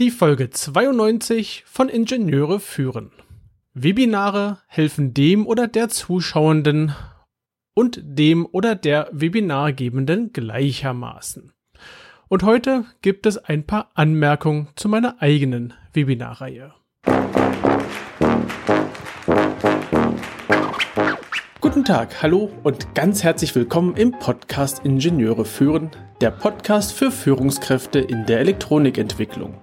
Die Folge 92 von Ingenieure führen. Webinare helfen dem oder der Zuschauenden und dem oder der Webinargebenden gleichermaßen. Und heute gibt es ein paar Anmerkungen zu meiner eigenen Webinarreihe. Guten Tag, hallo und ganz herzlich willkommen im Podcast Ingenieure führen, der Podcast für Führungskräfte in der Elektronikentwicklung.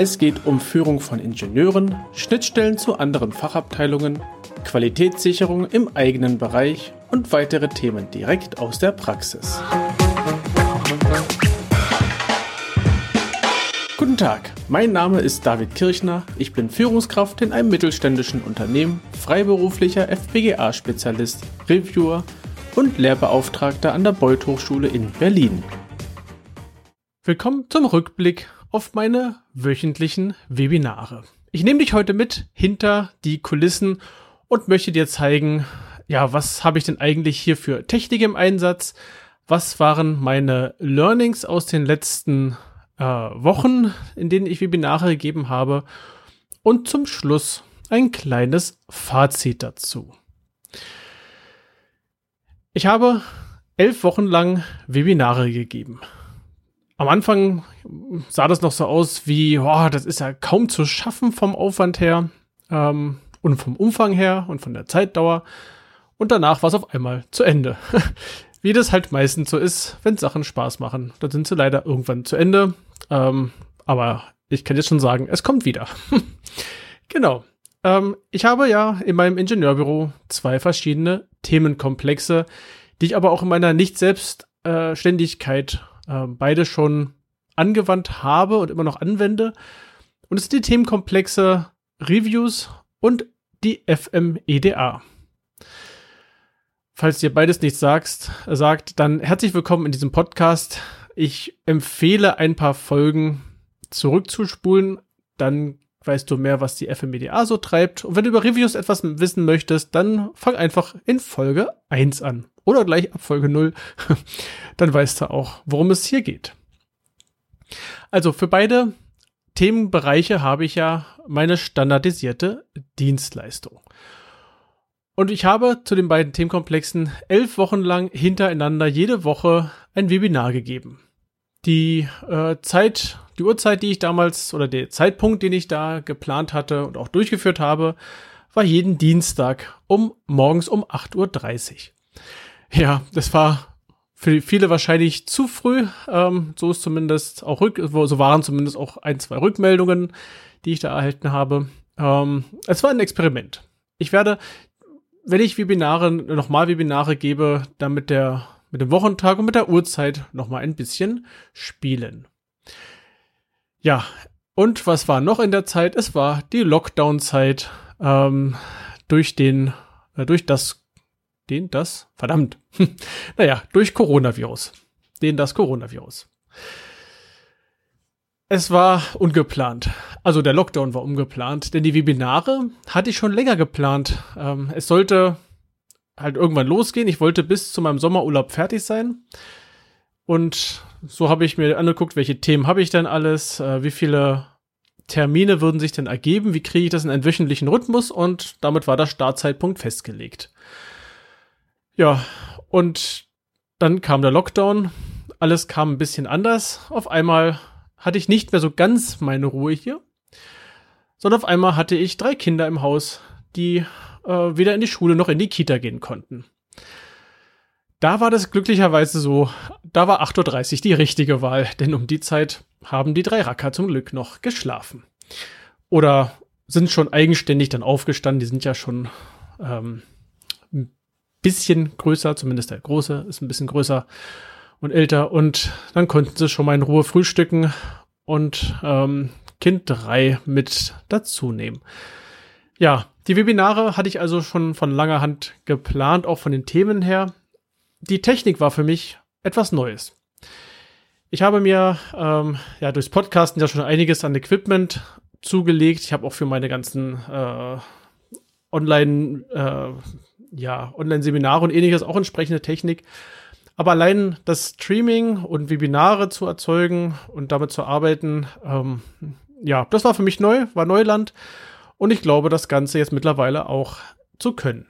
Es geht um Führung von Ingenieuren, Schnittstellen zu anderen Fachabteilungen, Qualitätssicherung im eigenen Bereich und weitere Themen direkt aus der Praxis. Guten Tag, mein Name ist David Kirchner, ich bin Führungskraft in einem mittelständischen Unternehmen, freiberuflicher FPGA-Spezialist, Reviewer und Lehrbeauftragter an der Beuth Hochschule in Berlin. Willkommen zum Rückblick auf meine wöchentlichen Webinare. Ich nehme dich heute mit hinter die Kulissen und möchte dir zeigen, ja, was habe ich denn eigentlich hier für Technik im Einsatz? Was waren meine Learnings aus den letzten äh, Wochen, in denen ich Webinare gegeben habe? Und zum Schluss ein kleines Fazit dazu. Ich habe elf Wochen lang Webinare gegeben am Anfang sah das noch so aus wie, oh, das ist ja kaum zu schaffen vom Aufwand her ähm, und vom Umfang her und von der Zeitdauer. Und danach war es auf einmal zu Ende. wie das halt meistens so ist, wenn Sachen Spaß machen. Dann sind sie leider irgendwann zu Ende. Ähm, aber ich kann jetzt schon sagen, es kommt wieder. genau. Ähm, ich habe ja in meinem Ingenieurbüro zwei verschiedene Themenkomplexe, die ich aber auch in meiner Nicht-Selbstständigkeit äh, beide schon angewandt habe und immer noch anwende. Und es sind die Themenkomplexe Reviews und die FMEDA. Falls dir beides nichts sagst, sagt, dann herzlich willkommen in diesem Podcast. Ich empfehle ein paar Folgen zurückzuspulen, dann weißt du mehr, was die FMEDA so treibt. Und wenn du über Reviews etwas wissen möchtest, dann fang einfach in Folge 1 an oder gleich ab Folge 0, dann weißt du auch, worum es hier geht. Also für beide Themenbereiche habe ich ja meine standardisierte Dienstleistung. Und ich habe zu den beiden Themenkomplexen elf Wochen lang hintereinander jede Woche ein Webinar gegeben. Die äh, Zeit, die Uhrzeit, die ich damals oder der Zeitpunkt, den ich da geplant hatte und auch durchgeführt habe, war jeden Dienstag um morgens um 8.30 Uhr. Ja, das war für viele wahrscheinlich zu früh. Ähm, so ist zumindest auch Rück so waren zumindest auch ein, zwei Rückmeldungen, die ich da erhalten habe. Ähm, es war ein Experiment. Ich werde, wenn ich Webinare, nochmal Webinare gebe, dann der, mit dem Wochentag und mit der Uhrzeit nochmal ein bisschen spielen. Ja, und was war noch in der Zeit? Es war die Lockdown-Zeit ähm, durch den, äh, durch das den das, verdammt, naja, durch Coronavirus. Den das Coronavirus. Es war ungeplant. Also der Lockdown war ungeplant, denn die Webinare hatte ich schon länger geplant. Ähm, es sollte halt irgendwann losgehen. Ich wollte bis zu meinem Sommerurlaub fertig sein. Und so habe ich mir angeguckt, welche Themen habe ich denn alles, äh, wie viele Termine würden sich denn ergeben, wie kriege ich das in einen wöchentlichen Rhythmus und damit war der Startzeitpunkt festgelegt. Ja, und dann kam der Lockdown. Alles kam ein bisschen anders. Auf einmal hatte ich nicht mehr so ganz meine Ruhe hier, sondern auf einmal hatte ich drei Kinder im Haus, die äh, weder in die Schule noch in die Kita gehen konnten. Da war das glücklicherweise so, da war 8.30 Uhr die richtige Wahl, denn um die Zeit haben die drei Racker zum Glück noch geschlafen. Oder sind schon eigenständig dann aufgestanden, die sind ja schon ähm, bisschen größer, zumindest der große ist ein bisschen größer und älter. Und dann konnten sie schon mal in Ruhe frühstücken und ähm, Kind 3 mit dazu nehmen. Ja, die Webinare hatte ich also schon von langer Hand geplant, auch von den Themen her. Die Technik war für mich etwas Neues. Ich habe mir ähm, ja durchs Podcasten ja schon einiges an Equipment zugelegt. Ich habe auch für meine ganzen äh, Online äh, ja, Online-Seminare und ähnliches, auch entsprechende Technik. Aber allein das Streaming und Webinare zu erzeugen und damit zu arbeiten, ähm, ja, das war für mich neu, war Neuland. Und ich glaube, das Ganze jetzt mittlerweile auch zu können.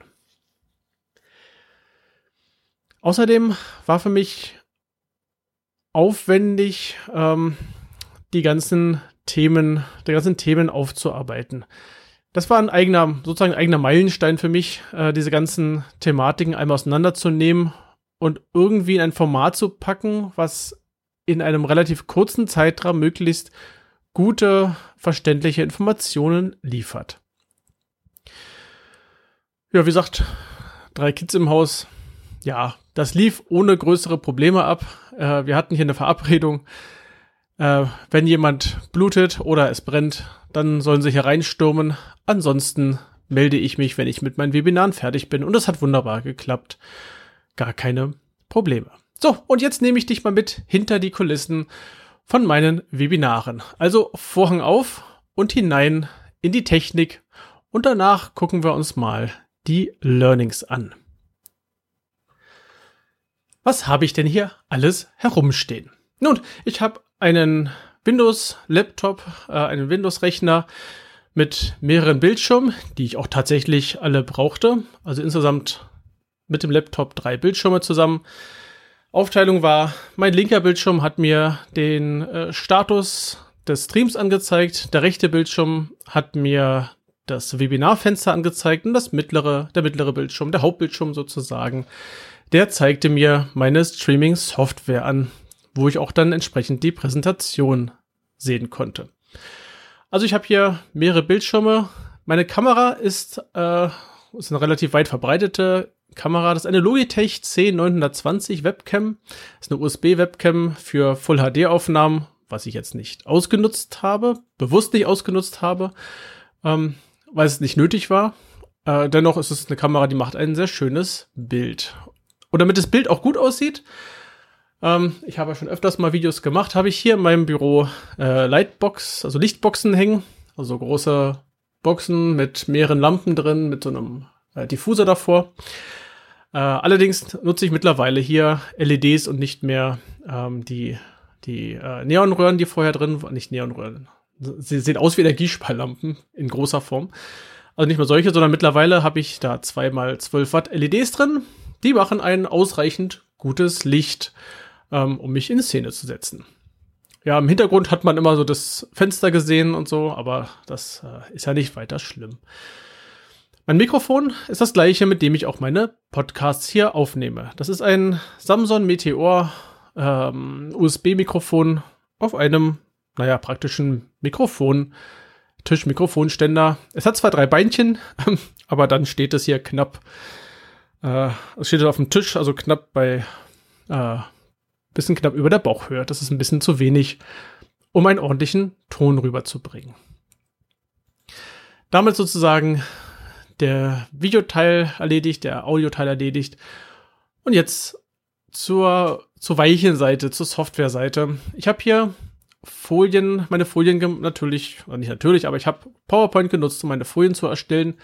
Außerdem war für mich aufwendig, ähm, die ganzen Themen, die ganzen Themen aufzuarbeiten. Das war ein eigener, sozusagen ein eigener Meilenstein für mich, äh, diese ganzen Thematiken einmal auseinanderzunehmen und irgendwie in ein Format zu packen, was in einem relativ kurzen Zeitraum möglichst gute, verständliche Informationen liefert. Ja, wie gesagt, drei Kids im Haus. Ja, das lief ohne größere Probleme ab. Äh, wir hatten hier eine Verabredung. Äh, wenn jemand blutet oder es brennt, dann sollen sie hier reinstürmen. Ansonsten melde ich mich, wenn ich mit meinen Webinaren fertig bin. Und es hat wunderbar geklappt. Gar keine Probleme. So, und jetzt nehme ich dich mal mit hinter die Kulissen von meinen Webinaren. Also Vorhang auf und hinein in die Technik. Und danach gucken wir uns mal die Learnings an. Was habe ich denn hier alles herumstehen? Nun, ich habe einen Windows-Laptop, äh, einen Windows-Rechner mit mehreren Bildschirmen, die ich auch tatsächlich alle brauchte. Also insgesamt mit dem Laptop drei Bildschirme zusammen. Aufteilung war, mein linker Bildschirm hat mir den äh, Status des Streams angezeigt, der rechte Bildschirm hat mir das Webinarfenster angezeigt und das mittlere, der mittlere Bildschirm, der Hauptbildschirm sozusagen, der zeigte mir meine Streaming-Software an, wo ich auch dann entsprechend die Präsentation sehen konnte. Also ich habe hier mehrere Bildschirme. Meine Kamera ist, äh, ist eine relativ weit verbreitete Kamera. Das ist eine Logitech C920 Webcam. Das ist eine USB-Webcam für Full-HD-Aufnahmen, was ich jetzt nicht ausgenutzt habe, bewusst nicht ausgenutzt habe, ähm, weil es nicht nötig war. Äh, dennoch ist es eine Kamera, die macht ein sehr schönes Bild. Und damit das Bild auch gut aussieht, ähm, ich habe ja schon öfters mal Videos gemacht, habe ich hier in meinem Büro äh, Lightbox, also Lichtboxen hängen, also große Boxen mit mehreren Lampen drin, mit so einem äh, Diffuser davor. Äh, allerdings nutze ich mittlerweile hier LEDs und nicht mehr ähm, die, die äh, Neonröhren, die vorher drin waren. Nicht Neonröhren. Sie sehen aus wie Energiesparlampen in großer Form. Also nicht mehr solche, sondern mittlerweile habe ich da zweimal 12 Watt LEDs drin. Die machen ein ausreichend gutes Licht, ähm, um mich in Szene zu setzen. Ja, im Hintergrund hat man immer so das Fenster gesehen und so, aber das äh, ist ja nicht weiter schlimm. Mein Mikrofon ist das gleiche, mit dem ich auch meine Podcasts hier aufnehme. Das ist ein Samsung Meteor ähm, USB-Mikrofon auf einem, naja, praktischen Mikrofon, Tischmikrofonständer. Es hat zwar drei Beinchen, aber dann steht es hier knapp, äh, es steht auf dem Tisch, also knapp bei, äh, bisschen knapp über der Bauchhöhe. Das ist ein bisschen zu wenig, um einen ordentlichen Ton rüberzubringen. Damit sozusagen der Videoteil erledigt, der Audioteil erledigt. Und jetzt zur, zur weichen Seite, zur Software-Seite. Ich habe hier Folien, meine Folien natürlich, nicht natürlich, aber ich habe PowerPoint genutzt, um meine Folien zu erstellen.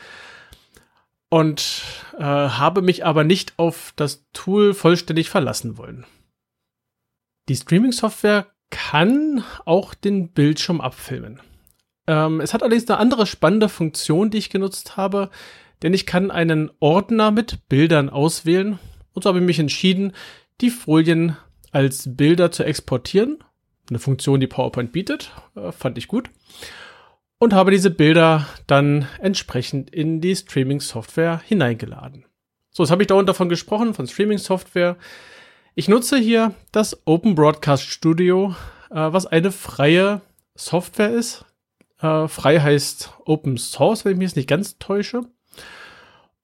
Und äh, habe mich aber nicht auf das Tool vollständig verlassen wollen. Die Streaming-Software kann auch den Bildschirm abfilmen. Ähm, es hat allerdings eine andere spannende Funktion, die ich genutzt habe, denn ich kann einen Ordner mit Bildern auswählen. Und so habe ich mich entschieden, die Folien als Bilder zu exportieren. Eine Funktion, die PowerPoint bietet, äh, fand ich gut. Und habe diese Bilder dann entsprechend in die Streaming-Software hineingeladen. So, jetzt habe ich dauernd davon gesprochen, von Streaming-Software. Ich nutze hier das Open Broadcast Studio, äh, was eine freie Software ist, äh, frei heißt Open Source, wenn ich mich jetzt nicht ganz täusche.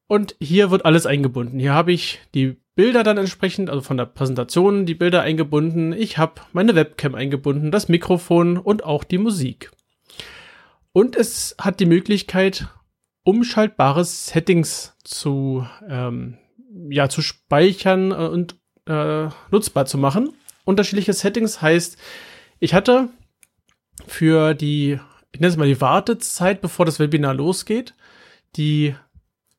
Und hier wird alles eingebunden. Hier habe ich die Bilder dann entsprechend, also von der Präsentation, die Bilder eingebunden. Ich habe meine Webcam eingebunden, das Mikrofon und auch die Musik. Und es hat die Möglichkeit, umschaltbare Settings zu, ähm, ja, zu speichern und äh, nutzbar zu machen. Unterschiedliche Settings heißt, ich hatte für die ich nenne es mal die Wartezeit, bevor das Webinar losgeht, die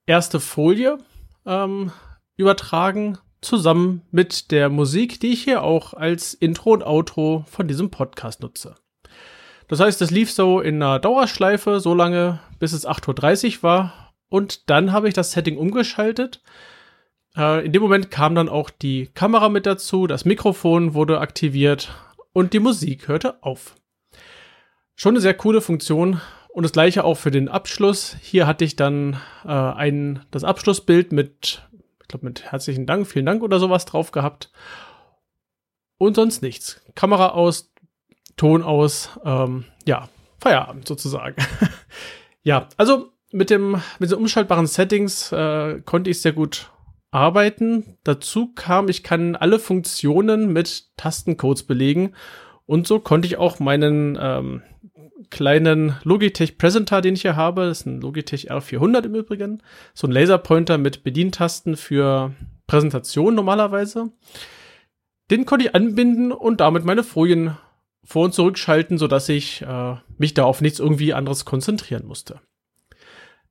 erste Folie ähm, übertragen, zusammen mit der Musik, die ich hier auch als Intro und Outro von diesem Podcast nutze. Das heißt, es lief so in einer Dauerschleife, so lange, bis es 8.30 Uhr war. Und dann habe ich das Setting umgeschaltet. Äh, in dem Moment kam dann auch die Kamera mit dazu, das Mikrofon wurde aktiviert und die Musik hörte auf. Schon eine sehr coole Funktion. Und das gleiche auch für den Abschluss. Hier hatte ich dann äh, ein, das Abschlussbild mit, ich glaube, mit herzlichen Dank, vielen Dank oder sowas drauf gehabt. Und sonst nichts. Kamera aus, Ton aus, ähm, ja, Feierabend sozusagen. ja, also mit dem, mit den umschaltbaren Settings äh, konnte ich sehr gut arbeiten. Dazu kam, ich kann alle Funktionen mit Tastencodes belegen und so konnte ich auch meinen ähm, kleinen Logitech Presenter, den ich hier habe, das ist ein Logitech R400 im Übrigen, so ein Laserpointer mit Bedientasten für Präsentation normalerweise. Den konnte ich anbinden und damit meine Folien vor- und zurückschalten, sodass ich äh, mich da auf nichts irgendwie anderes konzentrieren musste.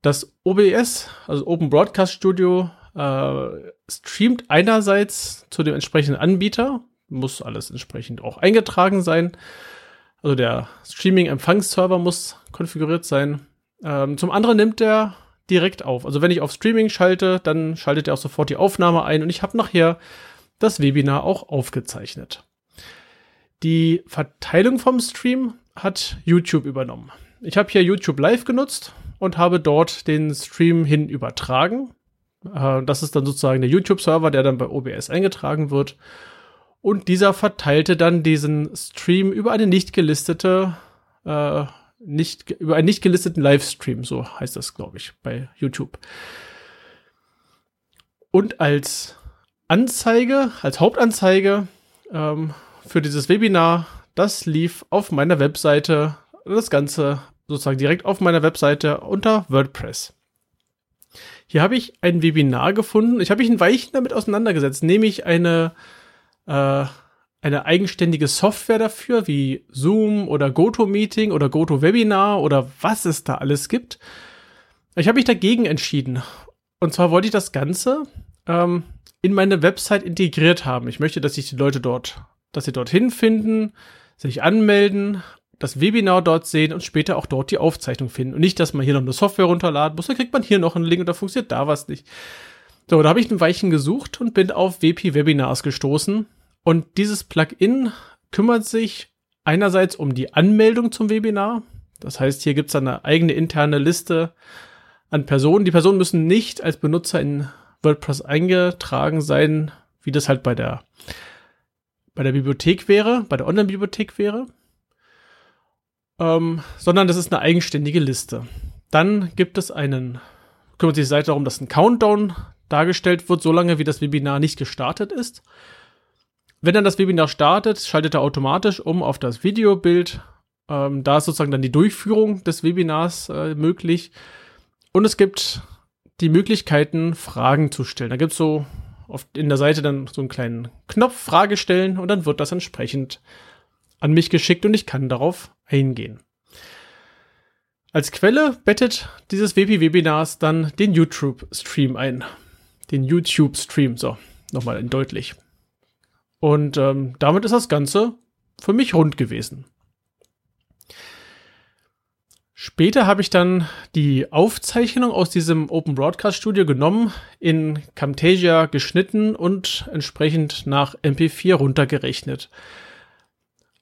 Das OBS, also Open Broadcast Studio, äh, streamt einerseits zu dem entsprechenden Anbieter, muss alles entsprechend auch eingetragen sein. Also der Streaming-Empfangsserver muss konfiguriert sein. Ähm, zum anderen nimmt er direkt auf. Also wenn ich auf Streaming schalte, dann schaltet er auch sofort die Aufnahme ein und ich habe nachher das Webinar auch aufgezeichnet. Die Verteilung vom Stream hat YouTube übernommen. Ich habe hier YouTube Live genutzt und habe dort den Stream hin übertragen. Äh, das ist dann sozusagen der YouTube-Server, der dann bei OBS eingetragen wird. Und dieser verteilte dann diesen Stream über eine nicht gelistete, äh, nicht, über einen nicht gelisteten Livestream, so heißt das, glaube ich, bei YouTube. Und als Anzeige, als Hauptanzeige ähm, für dieses Webinar, das lief auf meiner Webseite, das Ganze sozusagen direkt auf meiner Webseite unter WordPress. Hier habe ich ein Webinar gefunden. Ich habe mich ein Weichen damit auseinandergesetzt, nämlich eine, äh, eine eigenständige Software dafür, wie Zoom oder GoToMeeting oder GoToWebinar oder was es da alles gibt. Ich habe mich dagegen entschieden. Und zwar wollte ich das Ganze ähm, in meine Website integriert haben. Ich möchte, dass sich die Leute dort dass sie dorthin finden, sich anmelden, das Webinar dort sehen und später auch dort die Aufzeichnung finden. Und nicht, dass man hier noch eine Software runterladen muss, dann kriegt man hier noch einen Link und da funktioniert da was nicht. So, da habe ich ein Weichen gesucht und bin auf WP Webinars gestoßen. Und dieses Plugin kümmert sich einerseits um die Anmeldung zum Webinar. Das heißt, hier gibt es eine eigene interne Liste an Personen. Die Personen müssen nicht als Benutzer in WordPress eingetragen sein, wie das halt bei der bei der Bibliothek wäre, bei der Online-Bibliothek wäre, ähm, sondern das ist eine eigenständige Liste. Dann gibt es einen, kümmert sich die Seite darum, dass ein Countdown dargestellt wird, solange wie das Webinar nicht gestartet ist. Wenn dann das Webinar startet, schaltet er automatisch um auf das Videobild. Ähm, da ist sozusagen dann die Durchführung des Webinars äh, möglich. Und es gibt die Möglichkeiten, Fragen zu stellen. Da gibt es so auf, in der Seite dann so einen kleinen Knopf Frage stellen und dann wird das entsprechend an mich geschickt und ich kann darauf eingehen. Als Quelle bettet dieses WP-Webinars dann den YouTube-Stream ein. Den YouTube-Stream, so, nochmal deutlich. Und ähm, damit ist das Ganze für mich rund gewesen. Später habe ich dann die Aufzeichnung aus diesem Open Broadcast Studio genommen, in Camtasia geschnitten und entsprechend nach MP4 runtergerechnet.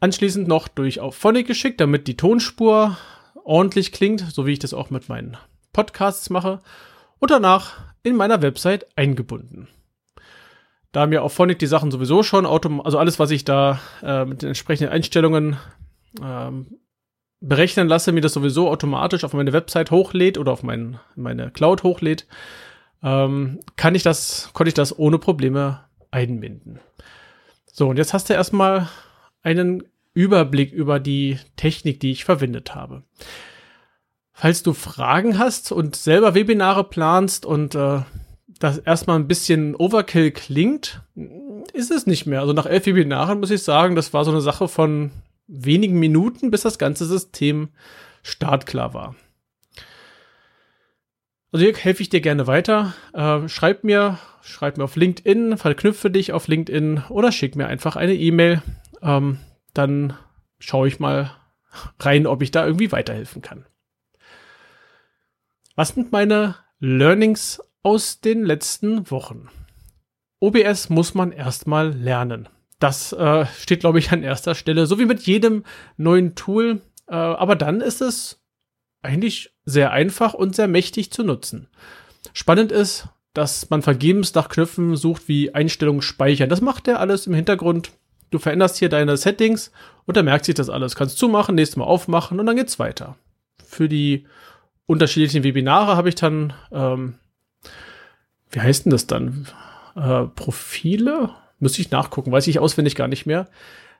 Anschließend noch durch auf Phonic geschickt, damit die Tonspur ordentlich klingt, so wie ich das auch mit meinen Podcasts mache, und danach in meiner Website eingebunden. Da mir auf Phonic die Sachen sowieso schon also alles, was ich da äh, mit den entsprechenden Einstellungen ähm, berechnen lasse, mir das sowieso automatisch auf meine Website hochlädt oder auf mein, meine Cloud hochlädt, ähm, kann ich das, konnte ich das ohne Probleme einbinden. So, und jetzt hast du erstmal einen Überblick über die Technik, die ich verwendet habe. Falls du Fragen hast und selber Webinare planst und äh, das erstmal ein bisschen Overkill klingt, ist es nicht mehr. Also nach elf Webinaren muss ich sagen, das war so eine Sache von wenigen Minuten, bis das ganze System startklar war. Also hier helfe ich dir gerne weiter. Äh, schreib mir, schreib mir auf LinkedIn, verknüpfe dich auf LinkedIn oder schick mir einfach eine E-Mail. Ähm, dann schaue ich mal rein, ob ich da irgendwie weiterhelfen kann. Was sind meine Learnings aus den letzten Wochen? OBS muss man erstmal lernen. Das äh, steht, glaube ich, an erster Stelle, so wie mit jedem neuen Tool. Äh, aber dann ist es eigentlich sehr einfach und sehr mächtig zu nutzen. Spannend ist, dass man vergebens nach Knöpfen sucht wie Einstellungen speichern. Das macht er alles im Hintergrund. Du veränderst hier deine Settings und er merkt sich das alles. Kannst zumachen, nächstes Mal aufmachen und dann geht's weiter. Für die unterschiedlichen Webinare habe ich dann, ähm, wie heißt denn das dann? Äh, Profile? Müsste ich nachgucken, weiß ich auswendig gar nicht mehr.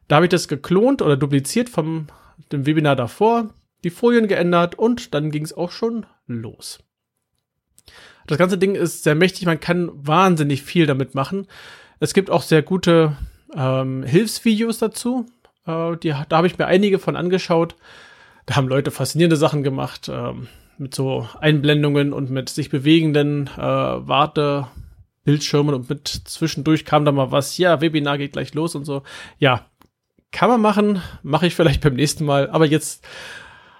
Da habe ich das geklont oder dupliziert vom dem Webinar davor, die Folien geändert und dann ging es auch schon los. Das ganze Ding ist sehr mächtig, man kann wahnsinnig viel damit machen. Es gibt auch sehr gute ähm, Hilfsvideos dazu. Äh, die, da habe ich mir einige von angeschaut. Da haben Leute faszinierende Sachen gemacht, ähm, mit so Einblendungen und mit sich bewegenden äh, Wartebildschirmen und mit zwischendurch kam da mal was, ja, Webinar geht gleich los und so. Ja, kann man machen, mache ich vielleicht beim nächsten Mal, aber jetzt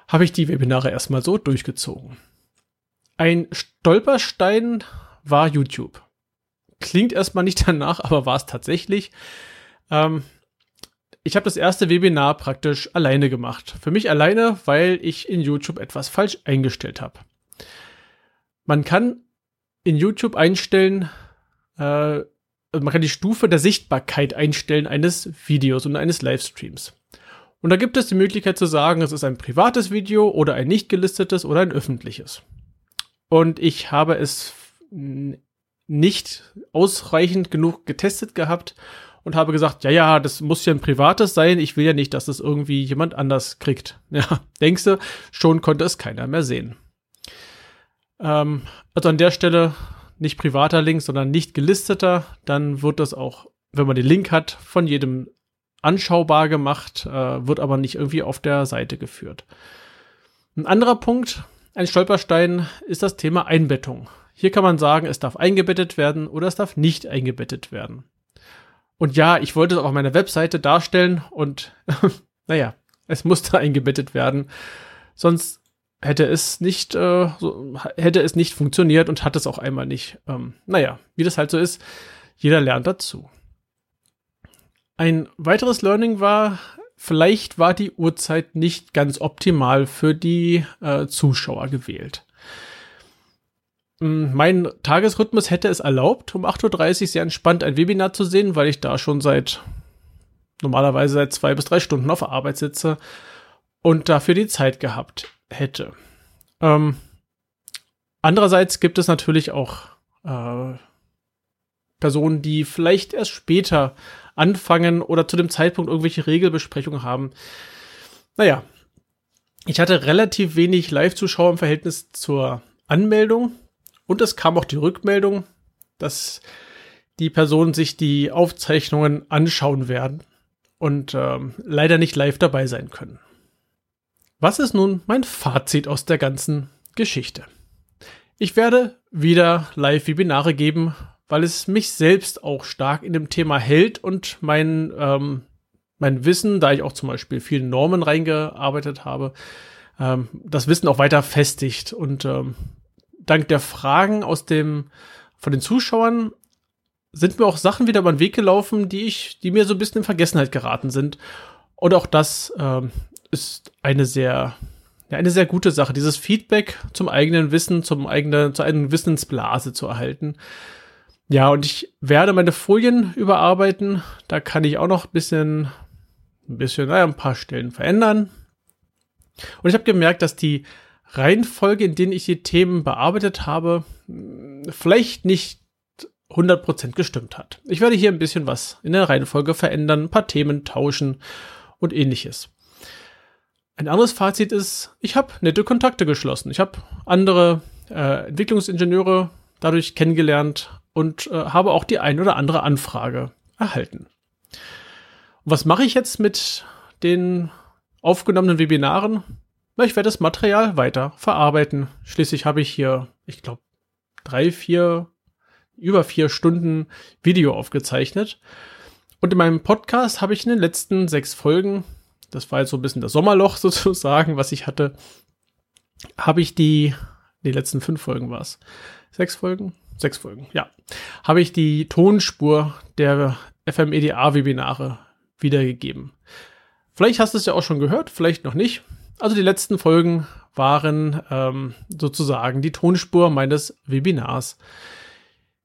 habe ich die Webinare erstmal so durchgezogen. Ein Stolperstein war YouTube. Klingt erstmal nicht danach, aber war es tatsächlich. Ähm, ich habe das erste Webinar praktisch alleine gemacht. Für mich alleine, weil ich in YouTube etwas falsch eingestellt habe. Man kann in YouTube einstellen, äh, man kann die Stufe der Sichtbarkeit einstellen eines Videos und eines Livestreams. Und da gibt es die Möglichkeit zu sagen, es ist ein privates Video oder ein nicht gelistetes oder ein öffentliches. Und ich habe es nicht ausreichend genug getestet gehabt und habe gesagt, ja, ja, das muss ja ein privates sein. Ich will ja nicht, dass das irgendwie jemand anders kriegt. Ja, denkst du, schon konnte es keiner mehr sehen. Ähm, also an der Stelle nicht privater Link, sondern nicht gelisteter, dann wird das auch, wenn man den Link hat, von jedem anschaubar gemacht, äh, wird aber nicht irgendwie auf der Seite geführt. Ein anderer Punkt, ein Stolperstein, ist das Thema Einbettung. Hier kann man sagen, es darf eingebettet werden oder es darf nicht eingebettet werden. Und ja, ich wollte es auch auf meiner Webseite darstellen und naja, es musste eingebettet werden. Sonst hätte es nicht, äh, so, hätte es nicht funktioniert und hat es auch einmal nicht. Ähm, naja, wie das halt so ist, jeder lernt dazu. Ein weiteres Learning war, vielleicht war die Uhrzeit nicht ganz optimal für die äh, Zuschauer gewählt. Hm, mein Tagesrhythmus hätte es erlaubt, um 8.30 Uhr sehr entspannt ein Webinar zu sehen, weil ich da schon seit normalerweise seit zwei bis drei Stunden auf Arbeit sitze und dafür die Zeit gehabt hätte. Ähm, andererseits gibt es natürlich auch äh, Personen, die vielleicht erst später anfangen oder zu dem Zeitpunkt irgendwelche Regelbesprechungen haben. Naja, ich hatte relativ wenig Live-Zuschauer im Verhältnis zur Anmeldung und es kam auch die Rückmeldung, dass die Personen sich die Aufzeichnungen anschauen werden und ähm, leider nicht live dabei sein können. Was ist nun mein Fazit aus der ganzen Geschichte? Ich werde wieder Live-Webinare geben, weil es mich selbst auch stark in dem Thema hält und mein, ähm, mein Wissen, da ich auch zum Beispiel viele Normen reingearbeitet habe, ähm, das Wissen auch weiter festigt. Und ähm, dank der Fragen aus dem, von den Zuschauern sind mir auch Sachen wieder über den Weg gelaufen, die ich, die mir so ein bisschen in Vergessenheit geraten sind. Und auch das ähm, ist eine sehr, ja, eine sehr gute Sache, dieses Feedback zum eigenen Wissen, zum eigenen, zur eigenen Wissensblase zu erhalten. Ja, und ich werde meine Folien überarbeiten. Da kann ich auch noch ein bisschen, ein bisschen, naja, ein paar Stellen verändern. Und ich habe gemerkt, dass die Reihenfolge, in denen ich die Themen bearbeitet habe, vielleicht nicht 100% gestimmt hat. Ich werde hier ein bisschen was in der Reihenfolge verändern, ein paar Themen tauschen und ähnliches. Ein anderes Fazit ist, ich habe nette Kontakte geschlossen. Ich habe andere äh, Entwicklungsingenieure dadurch kennengelernt und äh, habe auch die ein oder andere Anfrage erhalten. Und was mache ich jetzt mit den aufgenommenen Webinaren? Na, ich werde das Material weiter verarbeiten. Schließlich habe ich hier, ich glaube, drei, vier, über vier Stunden Video aufgezeichnet. Und in meinem Podcast habe ich in den letzten sechs Folgen, das war jetzt so ein bisschen das Sommerloch sozusagen, was ich hatte, habe ich die, die letzten fünf Folgen war es. Sechs Folgen? Sechs Folgen, ja. Habe ich die Tonspur der FMEDA-Webinare wiedergegeben. Vielleicht hast du es ja auch schon gehört, vielleicht noch nicht. Also die letzten Folgen waren ähm, sozusagen die Tonspur meines Webinars.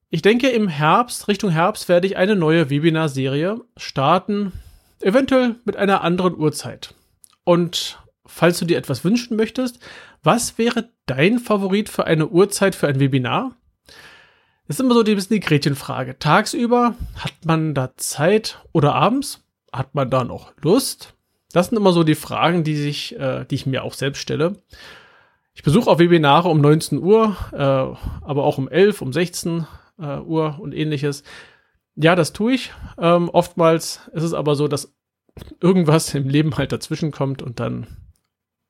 Ich denke, im Herbst, Richtung Herbst, werde ich eine neue Webinar-Serie starten, eventuell mit einer anderen Uhrzeit. Und falls du dir etwas wünschen möchtest, was wäre dein Favorit für eine Uhrzeit für ein Webinar? Das ist immer so ein bisschen die Gretchenfrage. Tagsüber hat man da Zeit oder abends hat man da noch Lust? Das sind immer so die Fragen, die sich, äh, die ich mir auch selbst stelle. Ich besuche auch Webinare um 19 Uhr, äh, aber auch um 11, um 16 äh, Uhr und ähnliches. Ja, das tue ich. Ähm, oftmals ist es aber so, dass irgendwas im Leben halt dazwischen kommt und dann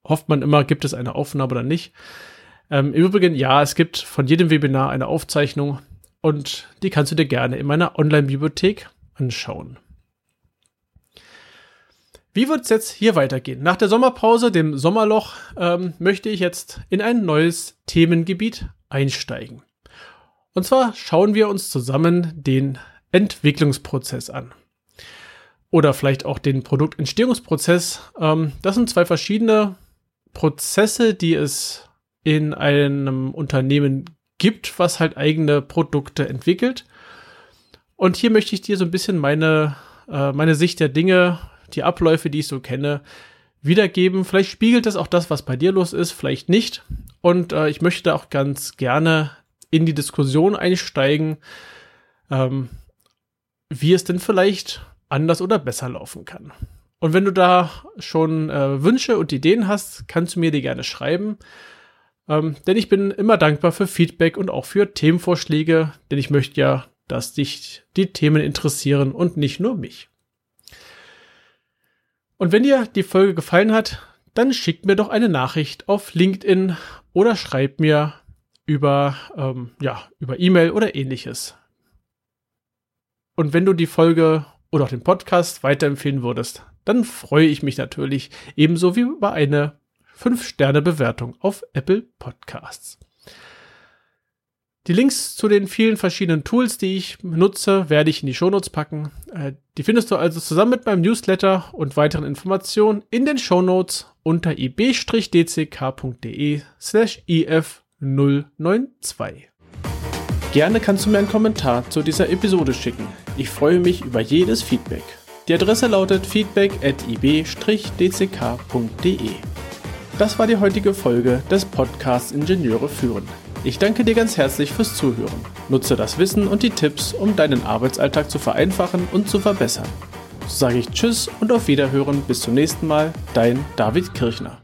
hofft man immer, gibt es eine Aufnahme oder nicht. Ähm, Im Übrigen, ja, es gibt von jedem Webinar eine Aufzeichnung und die kannst du dir gerne in meiner Online-Bibliothek anschauen. Wie wird es jetzt hier weitergehen? Nach der Sommerpause, dem Sommerloch, ähm, möchte ich jetzt in ein neues Themengebiet einsteigen. Und zwar schauen wir uns zusammen den Entwicklungsprozess an. Oder vielleicht auch den Produktentstehungsprozess. Ähm, das sind zwei verschiedene Prozesse, die es in einem Unternehmen gibt, was halt eigene Produkte entwickelt. Und hier möchte ich dir so ein bisschen meine, äh, meine Sicht der Dinge, die Abläufe, die ich so kenne, wiedergeben. Vielleicht spiegelt das auch das, was bei dir los ist, vielleicht nicht. Und äh, ich möchte auch ganz gerne in die Diskussion einsteigen, ähm, wie es denn vielleicht anders oder besser laufen kann. Und wenn du da schon äh, Wünsche und Ideen hast, kannst du mir die gerne schreiben. Ähm, denn ich bin immer dankbar für Feedback und auch für Themenvorschläge, denn ich möchte ja, dass dich die Themen interessieren und nicht nur mich. Und wenn dir die Folge gefallen hat, dann schick mir doch eine Nachricht auf LinkedIn oder schreib mir über, ähm, ja, über E-Mail oder ähnliches. Und wenn du die Folge oder auch den Podcast weiterempfehlen würdest, dann freue ich mich natürlich ebenso wie über eine 5-Sterne-Bewertung auf Apple Podcasts. Die Links zu den vielen verschiedenen Tools, die ich nutze, werde ich in die Shownotes packen. Äh, die findest du also zusammen mit meinem Newsletter und weiteren Informationen in den Shownotes unter ib-dck.de slash if 092. Gerne kannst du mir einen Kommentar zu dieser Episode schicken. Ich freue mich über jedes Feedback. Die Adresse lautet feedback at ib-dck.de. Das war die heutige Folge des Podcasts Ingenieure führen. Ich danke dir ganz herzlich fürs Zuhören. Nutze das Wissen und die Tipps, um deinen Arbeitsalltag zu vereinfachen und zu verbessern. So sage ich Tschüss und auf Wiederhören bis zum nächsten Mal, dein David Kirchner.